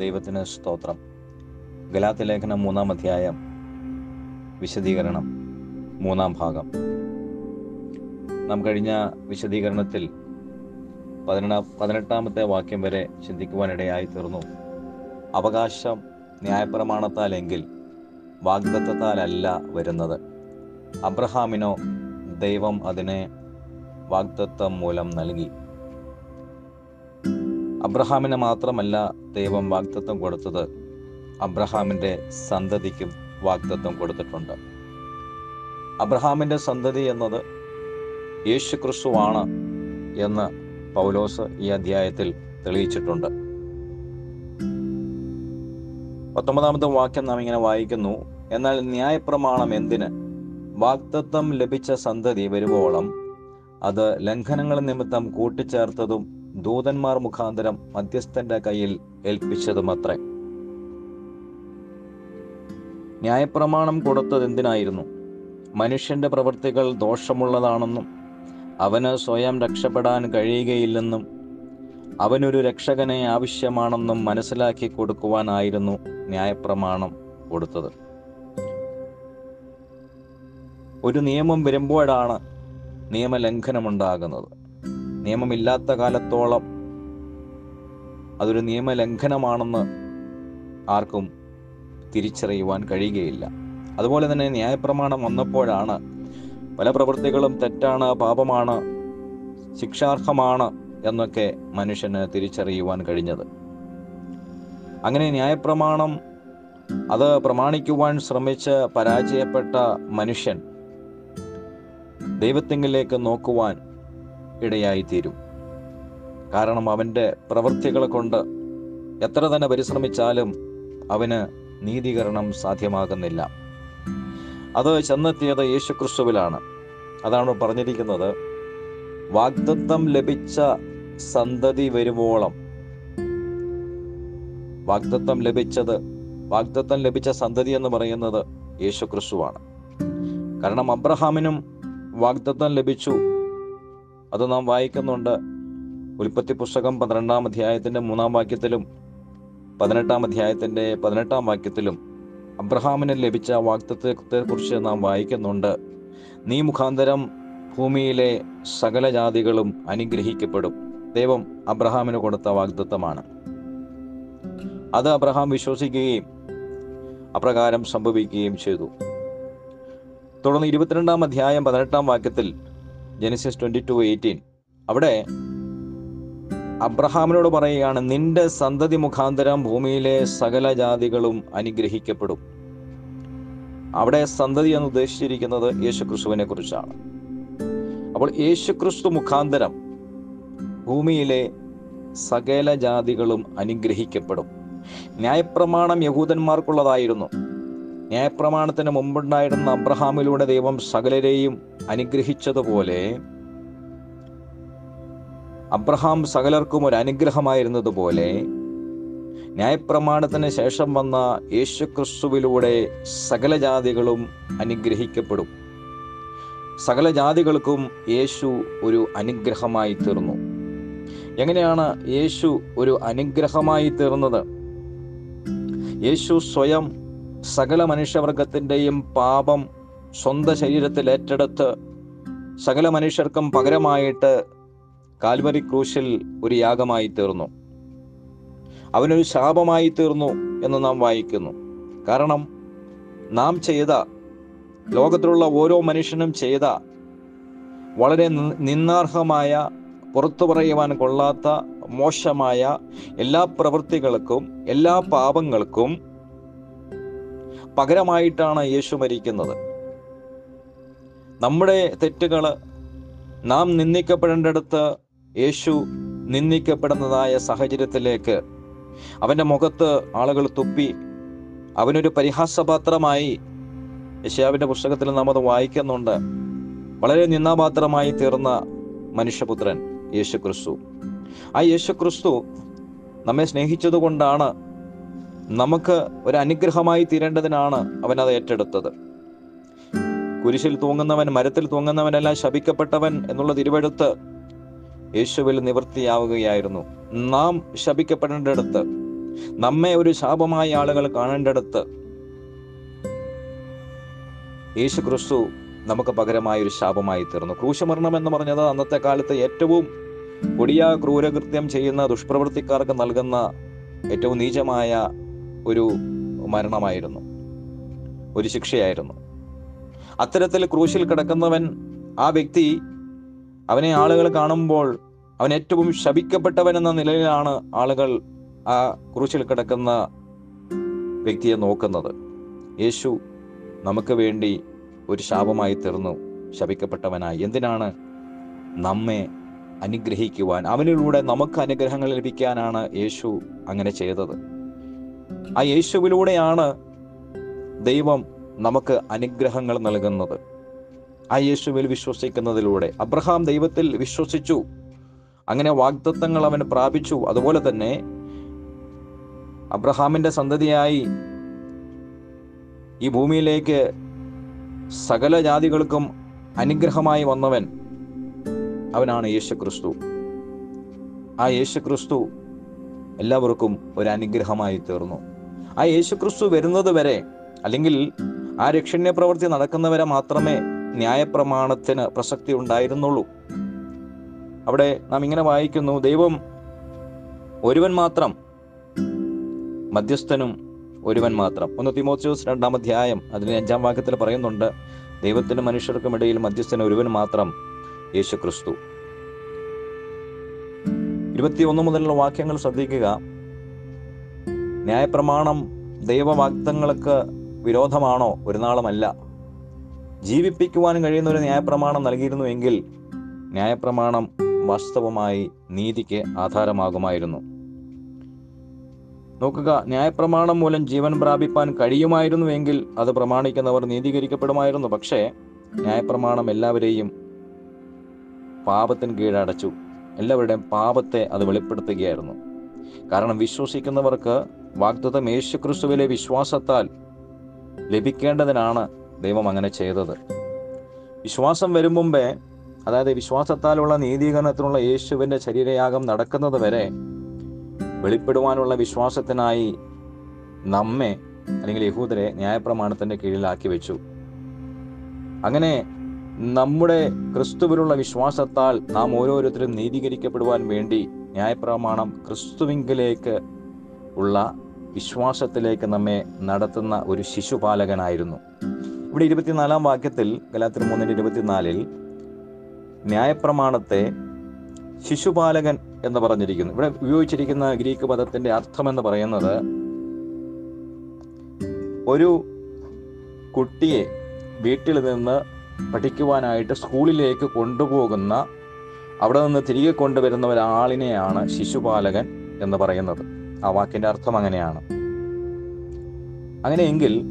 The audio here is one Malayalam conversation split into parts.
ദൈവത്തിന് സ്തോത്രം. ഗലാത്തി ലേഖനം മൂന്നാം അധ്യായം വിശദീകരണം മൂന്നാം ഭാഗം. നാം കഴിഞ്ഞ വിശദീകരണത്തിൽ പതിനെട്ടാം പതിനെട്ടാമത്തെ വാക്യം വരെ ചിന്തിക്കുവാനിടയായി തീർന്നു. അവകാശം ന്യായപ്രമാണത്താലെങ്കിൽ വാഗ്ദത്തത്താലല്ല വരുന്നത്. അബ്രഹാമിനോ ദൈവം അതിനെ വാഗ്ദത്തം മൂലം നൽകി. അബ്രഹാമിന് മാത്രമല്ല ദൈവം വാഗ്ദത്വം കൊടുത്തത് അബ്രഹാമിന്റെ സന്തതിക്കും വാഗ്ദത്വം കൊടുത്തിട്ടുണ്ട്. അബ്രഹാമിന്റെ സന്തതി എന്നത് യേശു ക്രിസ്തുവാണ് എന്ന് പൗലോസ് ഈ അധ്യായത്തിൽ തെളിയിച്ചിട്ടുണ്ട്. പത്തൊമ്പതാമത്തെ വാക്യം നാം ഇങ്ങനെ വായിക്കുന്നു എന്നാൽ ന്യായപ്രമാണം എന്തിന്? വാഗ്ദത്വം ലഭിച്ച സന്തതി വരുവോളം അത് ലംഘനങ്ങൾ നിമിത്തം കൂട്ടിച്ചേർത്തതും ദൂതന്മാർ മുഖാന്തരം മധ്യസ്ഥന്റെ കയ്യിൽ ഏൽപ്പിച്ചതുമത്രേ. ന്യായപ്രമാണം കൊടുത്തത് എന്തിനായിരുന്നു? മനുഷ്യന്റെ പ്രവൃത്തികൾ ദോഷമുള്ളതാണെന്നും അവന് സ്വയം രക്ഷപ്പെടാൻ കഴിയുകയില്ലെന്നും അവനൊരു രക്ഷകനെ ആവശ്യമാണെന്നും മനസ്സിലാക്കി കൊടുക്കുവാനായിരുന്നു ന്യായപ്രമാണം കൊടുത്തത്. ഒരു നിയമം വരുമ്പോഴാണ് നിയമലംഘനമുണ്ടാകുന്നത്. നിയമമില്ലാത്ത കാലത്തോളം അതൊരു നിയമലംഘനമാണെന്ന് ആർക്കും തിരിച്ചറിയുവാൻ കഴിയുകയില്ല. അതുപോലെ തന്നെ ന്യായപ്രമാണം വന്നപ്പോഴാണ് പല പ്രവൃത്തികളും തെറ്റാണ് പാപമാണ് ശിക്ഷാർഹമാണ് എന്നൊക്കെ മനുഷ്യന് തിരിച്ചറിയുവാൻ കഴിഞ്ഞത്. അങ്ങനെ ന്യായപ്രമാണം അത് പ്രമാണിക്കുവാൻ ശ്രമിച്ച് പരാജയപ്പെട്ട മനുഷ്യൻ ദൈവത്തിങ്കിലേക്ക് നോക്കുവാൻ ഇടയായിത്തീരും. കാരണം അവന്റെ പ്രവൃത്തികളെ കൊണ്ട് എത്ര തന്നെ പരിശ്രമിച്ചാലും അവന് നീതീകരണം സാധ്യമാകുന്നില്ല. അത് ചെന്നെത്തിയത് യേശുക്രിസ്തുവിലാണ്. അതാണ് പറഞ്ഞിരിക്കുന്നത് വാഗ്ദത്തം ലഭിച്ച സന്തതി വരുവോളം. വാഗ്ദത്തം ലഭിച്ചത് വാഗ്ദത്തം ലഭിച്ച സന്തതി എന്ന് പറയുന്നത് യേശുക്രിസ്തുവാണ്. കാരണം അബ്രഹാമിനും വാഗ്ദത്തം ലഭിച്ചു. അത് നാം വായിക്കുന്നുണ്ട്. ഉൽപ്പത്തി പുസ്തകം പന്ത്രണ്ടാം അധ്യായത്തിന്റെ മൂന്നാം വാക്യത്തിലും പതിനെട്ടാം അധ്യായത്തിന്റെ പതിനെട്ടാം വാക്യത്തിലും അബ്രഹാമിന് ലഭിച്ച വാക്തത്വത്തെ കുറിച്ച് നാം വായിക്കുന്നുണ്ട്. നീ മുഖാന്തരം ഭൂമിയിലെ സകല ജാതികളും അനുഗ്രഹിക്കപ്പെടും. ദൈവം അബ്രഹാമിന് കൊടുത്ത വാഗ്ദത്തമാണ്. അത് അബ്രഹാം വിശ്വസിക്കുകയും അപ്രകാരം സംഭവിക്കുകയും ചെയ്തു. തുടർന്ന് ഇരുപത്തിരണ്ടാം അധ്യായം പതിനെട്ടാം വാക്യത്തിൽ ജെനിസിസ് ട്വന്റി ടു എയ്റ്റീൻ അവിടെ അബ്രഹാമിനോട് പറയുകയാണ് നിന്റെ സന്തതി മുഖാന്തരം ഭൂമിയിലെ സകല ജാതികളും അനുഗ്രഹിക്കപ്പെടും. അവിടെ സന്തതി എന്ന് ഉദ്ദേശിച്ചിരിക്കുന്നത് യേശുക്രിസ്തുവിനെ കുറിച്ചാണ്. അപ്പോൾ യേശുക്രിസ്തു മുഖാന്തരം ഭൂമിയിലെ സകല ജാതികളും അനുഗ്രഹിക്കപ്പെടും. ന്യായപ്രമാണം യഹൂദന്മാർക്കുള്ളതായിരുന്നു. ന്യായപ്രമാണത്തിന് മുമ്പുണ്ടായിരുന്ന അബ്രഹാമിലൂടെ ദൈവം സകലരെയും അനുഗ്രഹിച്ചതുപോലെ അബ്രഹാം സകലർക്കും ഒരു അനുഗ്രഹമായിരുന്നതുപോലെ ന്യായപ്രമാണത്തിന് ശേഷം വന്ന യേശുക്രിസ്തുവിലൂടെ സകല ജാതികളും അനുഗ്രഹിക്കപ്പെടും. സകല ജാതികൾക്കും യേശു ഒരു അനുഗ്രഹമായി തീർന്നു. എങ്ങനെയാണ് യേശു ഒരു അനുഗ്രഹമായി തീർന്നത്? യേശു സ്വയം സകല മനുഷ്യവർഗത്തിന്റെയും പാപം സ്വന്തം ശരീരത്തിൽ ഏറ്റെടുത്ത് സകല മനുഷ്യർക്കും പകരമായിട്ട് കാൽവരി ക്രൂശിൽ ഒരു യാഗമായി തീർന്നു. അവനൊരു ശാപമായി തീർന്നു എന്ന് നാം വായിക്കുന്നു. കാരണം നാം ചെയ്ത ലോകത്തിലുള്ള ഓരോ മനുഷ്യനും ചെയ്ത വളരെ നിന്നാർഹമായ പുറത്തു പറയുവാൻ കൊള്ളാത്ത മോശമായ എല്ലാ പ്രവൃത്തികൾക്കും എല്ലാ പാപങ്ങൾക്കും പകരമായിട്ടാണ് യേശു മരിക്കുന്നത്. നമ്മുടെ തെറ്റുകൾ നാം നിന്ദിക്കപ്പെടേണ്ടടുത്ത് യേശു നിന്ദിക്കപ്പെടുന്നതായ സാഹചര്യത്തിലേക്ക് അവന്റെ മുഖത്ത് ആളുകൾ തുപ്പി അവനൊരു പരിഹാസപാത്രമായി യശാവിന്റെ പുസ്തകത്തിൽ നാം അത് വായിക്കുന്നുണ്ട്. വളരെ നിന്ദാപാത്രമായി തീർന്ന മനുഷ്യപുത്രൻ യേശു ക്രിസ്തു ആ യേശു ക്രിസ്തു നമ്മെ സ്നേഹിച്ചതുകൊണ്ടാണ് നമുക്ക് ഒരു അനുഗ്രഹമായി തീരേണ്ടതിനാണ് അവൻ അത് ഏറ്റെടുത്തത്. കുരിശിൽ തൂങ്ങുന്നവൻ മരത്തിൽ തൂങ്ങുന്നവനല്ല ശപിക്കപ്പെട്ടവൻ എന്നുള്ള തിരുവെടുത്ത് യേശുവിൽ നിവൃത്തിയാവുകയായിരുന്നു. നാം ശപിക്കപ്പെടേണ്ടടുത്ത് നമ്മെ ഒരു ശാപമായ ആളുകൾ കാണേണ്ടടുത്ത് യേശു ക്രിസ്തു നമുക്ക് പകരമായ ഒരു ശാപമായി തീർന്നു. ക്രൂശമരണം എന്ന് പറഞ്ഞത് അന്നത്തെ കാലത്ത് ഏറ്റവും കൊടിയ ക്രൂരകൃത്യം ചെയ്യുന്ന ദുഷ്പ്രവൃത്തിക്കാർക്ക് നൽകുന്ന ഏറ്റവും നീചമായ ഒരു മരണമായിരുന്നു. ഒരു ശിക്ഷയായിരുന്നു. അത്തരത്തിൽ ക്രൂശിൽ കിടക്കുന്നവൻ ആ വ്യക്തി അവനെ ആളുകൾ കാണുമ്പോൾ അവൻ ഏറ്റവും ശപിക്കപ്പെട്ടവൻ എന്ന നിലയിലാണ് ആളുകൾ ആ ക്രൂശിൽ കിടക്കുന്ന വ്യക്തിയെ നോക്കുന്നത്. യേശു നമുക്ക് വേണ്ടി ഒരു ശാപമായി തീർന്നു ശപിക്കപ്പെട്ടവനായി. എന്തിനാണ് നമ്മെ അനുഗ്രഹിക്കുവാൻ? അവനിലൂടെ നമുക്ക് അനുഗ്രഹങ്ങൾ ലഭിക്കാനാണ് യേശു അങ്ങനെ ചെയ്തത്. ആ യേശുവിലൂടെയാണ് ദൈവം നമുക്ക് അനുഗ്രഹങ്ങൾ നൽകുന്നത്. ആ യേശുവിൽ വിശ്വസിക്കുന്നതിലൂടെ. അബ്രഹാം ദൈവത്തിൽ വിശ്വസിച്ചു. അങ്ങനെ വാഗ്ദത്തങ്ങൾ അവൻ പ്രാപിച്ചു. അതുപോലെ തന്നെ അബ്രഹാമിന്റെ സന്തതിയായി ഈ ഭൂമിയിലേക്ക് സകല ജാതികൾക്കും അനുഗ്രഹമായി വന്നവൻ അവനാണ് യേശുക്രിസ്തു. ആ യേശു ക്രിസ്തു എല്ലാവർക്കും ഒരു അനുഗ്രഹമായി തീർന്നു. ആ യേശുക്രിസ്തു വരുന്നത് വരെ അല്ലെങ്കിൽ ആ രക്ഷണ്യ പ്രവൃത്തി നടക്കുന്നവരെ മാത്രമേ ന്യായപ്രമാണത്തിന് പ്രസക്തി ഉണ്ടായിരുന്നുള്ളൂ. അവിടെ നാം ഇങ്ങനെ വായിക്കുന്നു ദൈവം ഒരുവൻ മാത്രം മധ്യസ്ഥനും ഒരുവൻ മാത്രം. ഒന്ന് തിമോത്യോസ് രണ്ടാം അധ്യായം അതിന് അഞ്ചാം വാക്യത്തിൽ പറയുന്നുണ്ട് ദൈവത്തിനും മനുഷ്യർക്കും ഇടയിൽ മധ്യസ്ഥന് ഒരുവൻ മാത്രം യേശു ക്രിസ്തു ഇരുപത്തിയൊന്ന് മുതലുള്ള വാക്യങ്ങൾ ശ്രദ്ധിക്കുക. ന്യായപ്രമാണം ദൈവവാഗ്ദങ്ങൾക്ക് വിരോധമാണോ? ഒരു നാളുമല്ല ജീവിപ്പിക്കുവാൻ കഴിയുന്ന ഒരു ന്യായപ്രമാണം നൽകിയിരുന്നു എങ്കിൽ ന്യായപ്രമാണം വാസ്തവമായി നീതിക്ക് ആധാരമാകുമായിരുന്നു. നോക്കുക ന്യായപ്രമാണം മൂലം ജീവൻ പ്രാപിപ്പാൻ കഴിയുമായിരുന്നു എങ്കിൽ അത് പ്രമാണിക്കുന്നവർ നീതീകരിക്കപ്പെടുമായിരുന്നു. പക്ഷേ ന്യായപ്രമാണം എല്ലാവരെയും പാപത്തിന് കീഴടച്ചു. എല്ലാവരുടെയും പാപത്തെ അത് വെളിപ്പെടുത്തുകയായിരുന്നു. കാരണം വിശ്വസിക്കുന്നവർക്ക് വാഗ്ദത്തം യേശുക്രിസ്തുവിലെ വിശ്വാസത്താൽ ലഭിക്കേണ്ടതിനാണ് ദൈവം അങ്ങനെ ചെയ്തത്. വിശ്വാസം വരും മുമ്പേ അതായത് വിശ്വാസത്താലുള്ള നീതീകരണത്തിനുള്ള യേശുവിന്റെ ശരീരയാഗം നടക്കുന്നത് വരെ വെളിപ്പെടുവാനുള്ള വിശ്വാസത്തിനായി നമ്മെ അല്ലെങ്കിൽ യഹൂദരെ ന്യായപ്രമാണത്തിന്റെ കീഴിലാക്കി വെച്ചു. അങ്ങനെ നമ്മുടെ ക്രിസ്തുവിലുള്ള വിശ്വാസത്താൽ നാം ഓരോരുത്തരും നീതീകരിക്കപ്പെടുവാൻ വേണ്ടി ന്യായപ്രമാണം ക്രിസ്തുവിങ്കിലേക്ക് ഉള്ള വിശ്വാസത്തിലേക്ക് നമ്മെ നടത്തുന്ന ഒരു ശിശുപാലകനായിരുന്നു. ഇവിടെ ഇരുപത്തിനാലാം വാക്യത്തിൽ ഗലാത്തിർ മൂന്നിന്റെ ഇരുപത്തിനാലിൽ ന്യായപ്രമാണത്തെ ശിശുപാലകൻ എന്ന് പറഞ്ഞിരിക്കുന്നു. ഇവിടെ ഉപയോഗിച്ചിരിക്കുന്ന ഗ്രീക്ക് പദത്തിന്റെ അർത്ഥം എന്ന് പറയുന്നത് ഒരു കുട്ടിയെ വീട്ടിൽ നിന്ന് പഠിക്കുവാനായിട്ട് സ്കൂളിലേക്ക് കൊണ്ടുപോകുന്ന അവിടെ നിന്ന് തിരികെ കൊണ്ടുവരുന്ന ഒരാളിനെയാണ് ശിശുപാലകൻ എന്ന് പറയുന്നത്. ആ വാക്കിന്റെ അർത്ഥം അങ്ങനെയാണ്. അങ്ങനെയെങ്കിൽ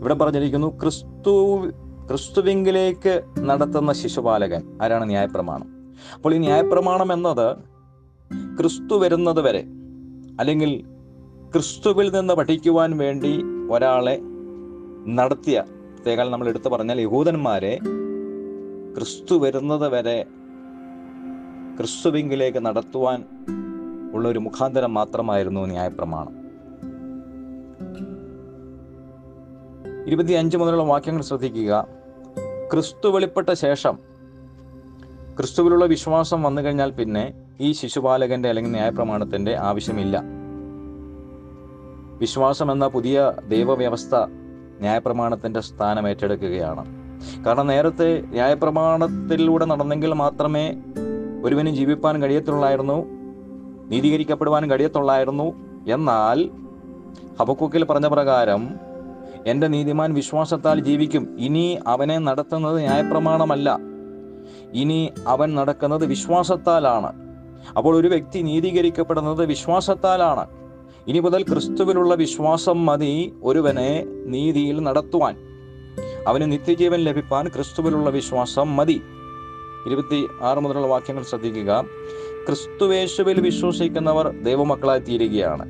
ഇവിടെ പറഞ്ഞിരിക്കുന്നു ക്രിസ്തു ക്രിസ്തുവിങ്കിലേക്ക് നടത്തുന്ന ശിശുപാലകൻ ആരാണ്? ന്യായപ്രമാണം. അപ്പോൾ ഈ ന്യായപ്രമാണം എന്നത് ക്രിസ്തു വരുന്നത് വരെ അല്ലെങ്കിൽ ക്രിസ്തുവിൽ നിന്ന് പഠിക്കുവാൻ വേണ്ടി ഒരാളെ നടത്തിയ പ്രത്യേകം നമ്മൾ എടുത്തു പറഞ്ഞാൽ യഹൂദന്മാരെ ക്രിസ്തു വരുന്നത് വരെ ക്രിസ്തുവിങ്കിലേക്ക് നടത്തുവാൻ ഉള്ള ഒരു മുഖാന്തരം മാത്രമായിരുന്നു ന്യായപ്രമാണം. ഇരുപത്തിയഞ്ച് മുതലുള്ള വാക്യങ്ങൾ ശ്രദ്ധിക്കുക. ക്രിസ്തു വെളിപ്പെട്ട ശേഷം ക്രിസ്തുവിലുള്ള വിശ്വാസം വന്നു കഴിഞ്ഞാൽ പിന്നെ ഈ ശിശുപാലകന്റെ അല്ലെങ്കിൽ ന്യായപ്രമാണത്തിന്റെ ആവശ്യമില്ല. വിശ്വാസം എന്ന പുതിയ ദൈവവ്യവസ്ഥ ന്യായപ്രമാണത്തിന്റെ സ്ഥാനം ഏറ്റെടുക്കുകയാണ്. കാരണം നേരത്തെ ന്യായപ്രമാണത്തിലൂടെ നടന്നെങ്കിൽ മാത്രമേ ഒരുവന് ജീവിപ്പാൻ കഴിയത്തുള്ളായിരുന്നു നീതീകരിക്കപ്പെടുവാൻ കഴിയത്തുള്ളായിരുന്നു. എന്നാൽ ഹബക്കൂക്കിൽ പറഞ്ഞ പ്രകാരം എന്റെ നീതിമാൻ വിശ്വാസത്താൽ ജീവിക്കും. ഇനി അവനെ നടത്തുന്നത് ന്യായപ്രമാണമല്ല. ഇനി അവൻ നടക്കുന്നത് വിശ്വാസത്താലാണ്. അപ്പോൾ ഒരു വ്യക്തി നീതീകരിക്കപ്പെടുന്നത് വിശ്വാസത്താലാണ്. ഇനി മുതൽ ക്രിസ്തുവിലുള്ള വിശ്വാസം മതി ഒരുവനെ നീതിയിൽ നടത്തുവാൻ. അവന് നിത്യജീവൻ ലഭിപ്പാൻ ക്രിസ്തുവിലുള്ള വിശ്വാസം മതി. ഇരുപത്തി ആറ് മുതലുള്ള വാക്യങ്ങൾ ശ്രദ്ധിക്കുക. ക്രിസ്തുവേശുവിൽ വിശ്വസിക്കുന്നവർ ദൈവമക്കളായി തീരുകയാണ്.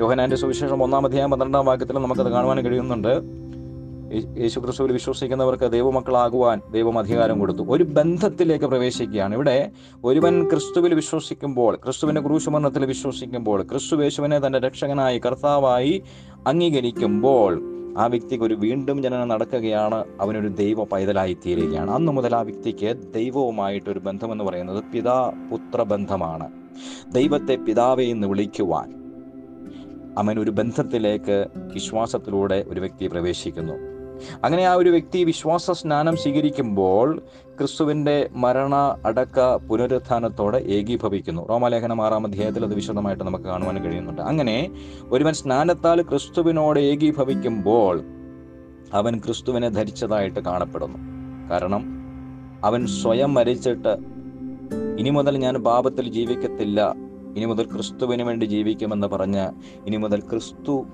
യോഹനാന്റെ സുവിശേഷം ഒന്നാം അധ്യായം പന്ത്രണ്ടാം വാക്യത്തിൽ നമുക്കത് കാണുവാൻ കഴിയുന്നുണ്ട്. യേ- യേശു ക്രിസ്തുവിൽ വിശ്വസിക്കുന്നവർക്ക് ദൈവമക്കളാകുവാൻ ദൈവം അധികാരം കൊടുത്തു. ഒരു ബന്ധത്തിലേക്ക് പ്രവേശിക്കുകയാണ്. ഇവിടെ ഒരുവൻ ക്രിസ്തുവിൽ വിശ്വസിക്കുമ്പോൾ ക്രിസ്തുവിന്റെ ക്രൂശുമരണത്തിൽ വിശ്വസിക്കുമ്പോൾ ക്രിസ്തു യേശുവിനെ തന്റെ രക്ഷകനായി കർത്താവായി അംഗീകരിക്കുമ്പോൾ ആ വ്യക്തിക്ക് ഒരു വീണ്ടും ജനനം നടക്കുകയാണ്. അവനൊരു ദൈവ പൈതലായി തീരുകയാണ് അന്നു മുതൽ ആ വ്യക്തിക്ക് ദൈവവുമായിട്ട് ഒരു ബന്ധമെന്ന് പറയുന്നത് പിതാ പുത്ര ബന്ധമാണ്. ദൈവത്തെ പിതാവെ എന്ന് വിളിക്കുവാൻ അവൻ ഒരു ബന്ധത്തിലേക്ക് വിശ്വാസത്തിലൂടെ ഒരു വ്യക്തി പ്രവേശിക്കുന്നു. അങ്ങനെ ആ ഒരു വ്യക്തി വിശ്വാസ സ്നാനം സ്വീകരിക്കുമ്പോൾ ക്രിസ്തുവിന്റെ മരണ അടക്ക പുനരുത്ഥാനത്തോടെ ഏകീഭവിക്കുന്നു. റോമാലേഖനം ആറാം അധ്യായത്തിൽ അത് വിശദമായിട്ട് നമുക്ക് കാണുവാൻ കഴിയുന്നുണ്ട്. അങ്ങനെ ഒരുവൻ സ്നാനത്താൽ ക്രിസ്തുവിനോട് ഏകീഭവിക്കുമ്പോൾ അവൻ ക്രിസ്തുവിനെ ധരിച്ചതായിട്ട് കാണപ്പെടുന്നു. കാരണം അവൻ സ്വയം മരിച്ചിട്ട് ഇനി മുതൽ ഞാൻ പാപത്തിൽ ജീവിക്കത്തില്ല ഇനി മുതൽ ക്രിസ്തുവിന് വേണ്ടി ജീവിക്കുമെന്ന് പറഞ്ഞ് ഇനി മുതൽ ക്രിസ്തു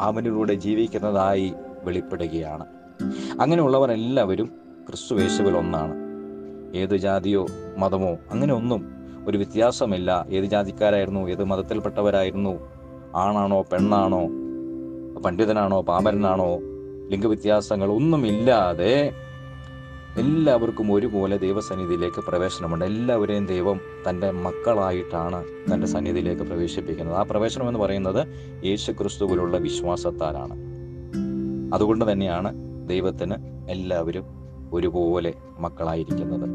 അവനിലൂടെ ജീവിക്കുന്നതായി വെളിപ്പെടുകയാണ്. അങ്ങനെയുള്ളവർ എല്ലാവരും ക്രിസ്തു യേശുവിൽ ഒന്നാണ്. ഏത് ജാതിയോ മതമോ അങ്ങനെ ഒന്നും ഒരു വ്യത്യാസമില്ല. ഏത് ജാതിക്കാരായിരുന്നു ഏത് മതത്തിൽപ്പെട്ടവരായിരുന്നു ആണാണോ പെണ്ണാണോ പണ്ഡിതനാണോ പാമരനാണോ ലിംഗവ്യത്യാസങ്ങൾ ഒന്നുമില്ലാതെ എല്ലാവർക്കും ഒരുപോലെ ദൈവസന്നിധിയിലേക്ക് പ്രവേശനമുണ്ട്. എല്ലാവരെയും ദൈവം തന്റെ മക്കളായിട്ടാണ് തന്റെ സന്നിധിയിലേക്ക് പ്രവേശിപ്പിക്കുന്നത്. ആ പ്രവേശനം എന്ന് പറയുന്നത് യേശു ക്രിസ്തുവിലുള്ള വിശ്വാസത്താലാണ്. അതുകൊണ്ട് തന്നെയാണ് ദൈവത്തിന് എല്ലാവരും ഒരുപോലെ മക്കളായിരിക്കുന്നത്.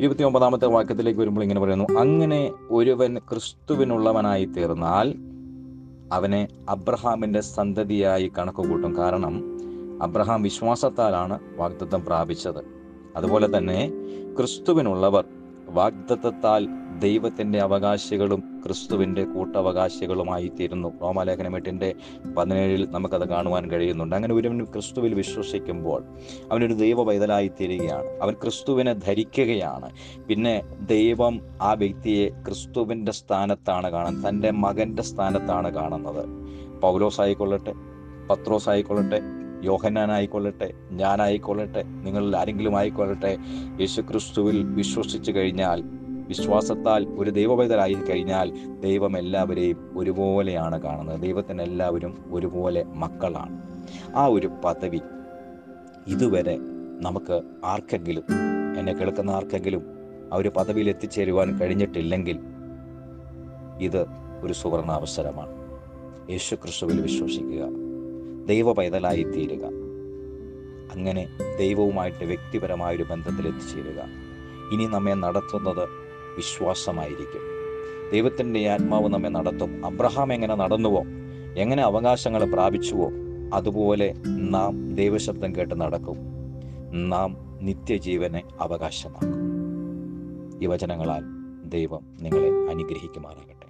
ഇരുപത്തി ഒമ്പതാമത്തെ വാക്യത്തിലേക്ക് വരുമ്പോൾ ഇങ്ങനെ പറയുന്നു അങ്ങനെ ഒരുവൻ ക്രിസ്തുവിനുള്ളവനായി തീർന്നാൽ അവനെ അബ്രഹാമിന്റെ സന്തതിയായി കണക്ക് കൂട്ടും കാരണം അബ്രഹാം വിശ്വാസത്താലാണ് വാഗ്ദത്തം പ്രാപിച്ചത്. അതുപോലെ തന്നെ ക്രിസ്തുവിനുള്ളവർ വാഗ്ദത്തത്താൽ ദൈവത്തിന്റെ അവകാശികളും ക്രിസ്തുവിന്റെ കൂട്ടവകാശികളുമായി തീരുന്നു റോമാലേഖനം എട്ടിന്റെ പതിനേഴിൽ നമുക്കത് കാണുവാൻ കഴിയുന്നുണ്ട്. അങ്ങനെ ഒരുവൻ ക്രിസ്തുവിൽ വിശ്വസിക്കുമ്പോൾ അവനൊരു ദൈവ പൈതലായി തീരുകയാണ് അവൻ ക്രിസ്തുവിനെ ധരിക്കുകയാണ്. പിന്നെ ദൈവം ആ വ്യക്തിയെ ക്രിസ്തുവിന്റെ സ്ഥാനത്താണ് കാണുന്നത് തന്റെ മകന്റെ സ്ഥാനത്താണ് കാണുന്നത്. പൗലോസ് ആയിക്കൊള്ളട്ടെ പത്രോസ് ആയിക്കൊള്ളട്ടെ യോഹന്നാനായിക്കൊള്ളട്ടെ ഞാനായിക്കൊള്ളട്ടെ നിങ്ങളിൽ ആരെങ്കിലും ആയിക്കൊള്ളട്ടെ യേശുക്രിസ്തുവിൽ വിശ്വസിച്ചു കഴിഞ്ഞാൽ വിശ്വാസത്താൽ ഒരു ദൈവപൈതലായി കഴിഞ്ഞാൽ ദൈവം എല്ലാവരെയും ഒരുപോലെയാണ് കാണുന്നത്. ദൈവത്തിന് എല്ലാവരും ഒരുപോലെ മക്കളാണ്. ആ ഒരു പദവി ഇതുവരെ നമുക്ക് ആർക്കെങ്കിലും എന്നെ കേൾക്കുന്ന ആർക്കെങ്കിലും ആ ഒരു പദവിയിൽ എത്തിച്ചേരുവാൻ കഴിഞ്ഞിട്ടില്ലെങ്കിൽ ഇത് ഒരു സുവർണ അവസരമാണ്. യേശു ക്രിസ്തുവിൽ വിശ്വസിക്കുക. ദൈവ പൈതലായി തീരുക. അങ്ങനെ ദൈവവുമായിട്ട് വ്യക്തിപരമായ ഒരു ബന്ധത്തിൽ എത്തിച്ചേരുക. ഇനി നമ്മെ നടത്തുന്നത് വിശ്വാസമായിരിക്കും. ദൈവത്തിന്റെ ആത്മാവ് നമ്മെ നടത്തും. അബ്രഹാം എങ്ങനെ നടന്നുവോ എങ്ങനെ അവകാശങ്ങൾ പ്രാപിച്ചുവോ അതുപോലെ നാം ദൈവശബ്ദം കേട്ട് നടക്കും. നാം നിത്യജീവനെ അവകാശമാക്കും. ഈ വചനങ്ങളാൽ ദൈവം നിങ്ങളെ അനുഗ്രഹിക്കുമാറാകട്ടെ.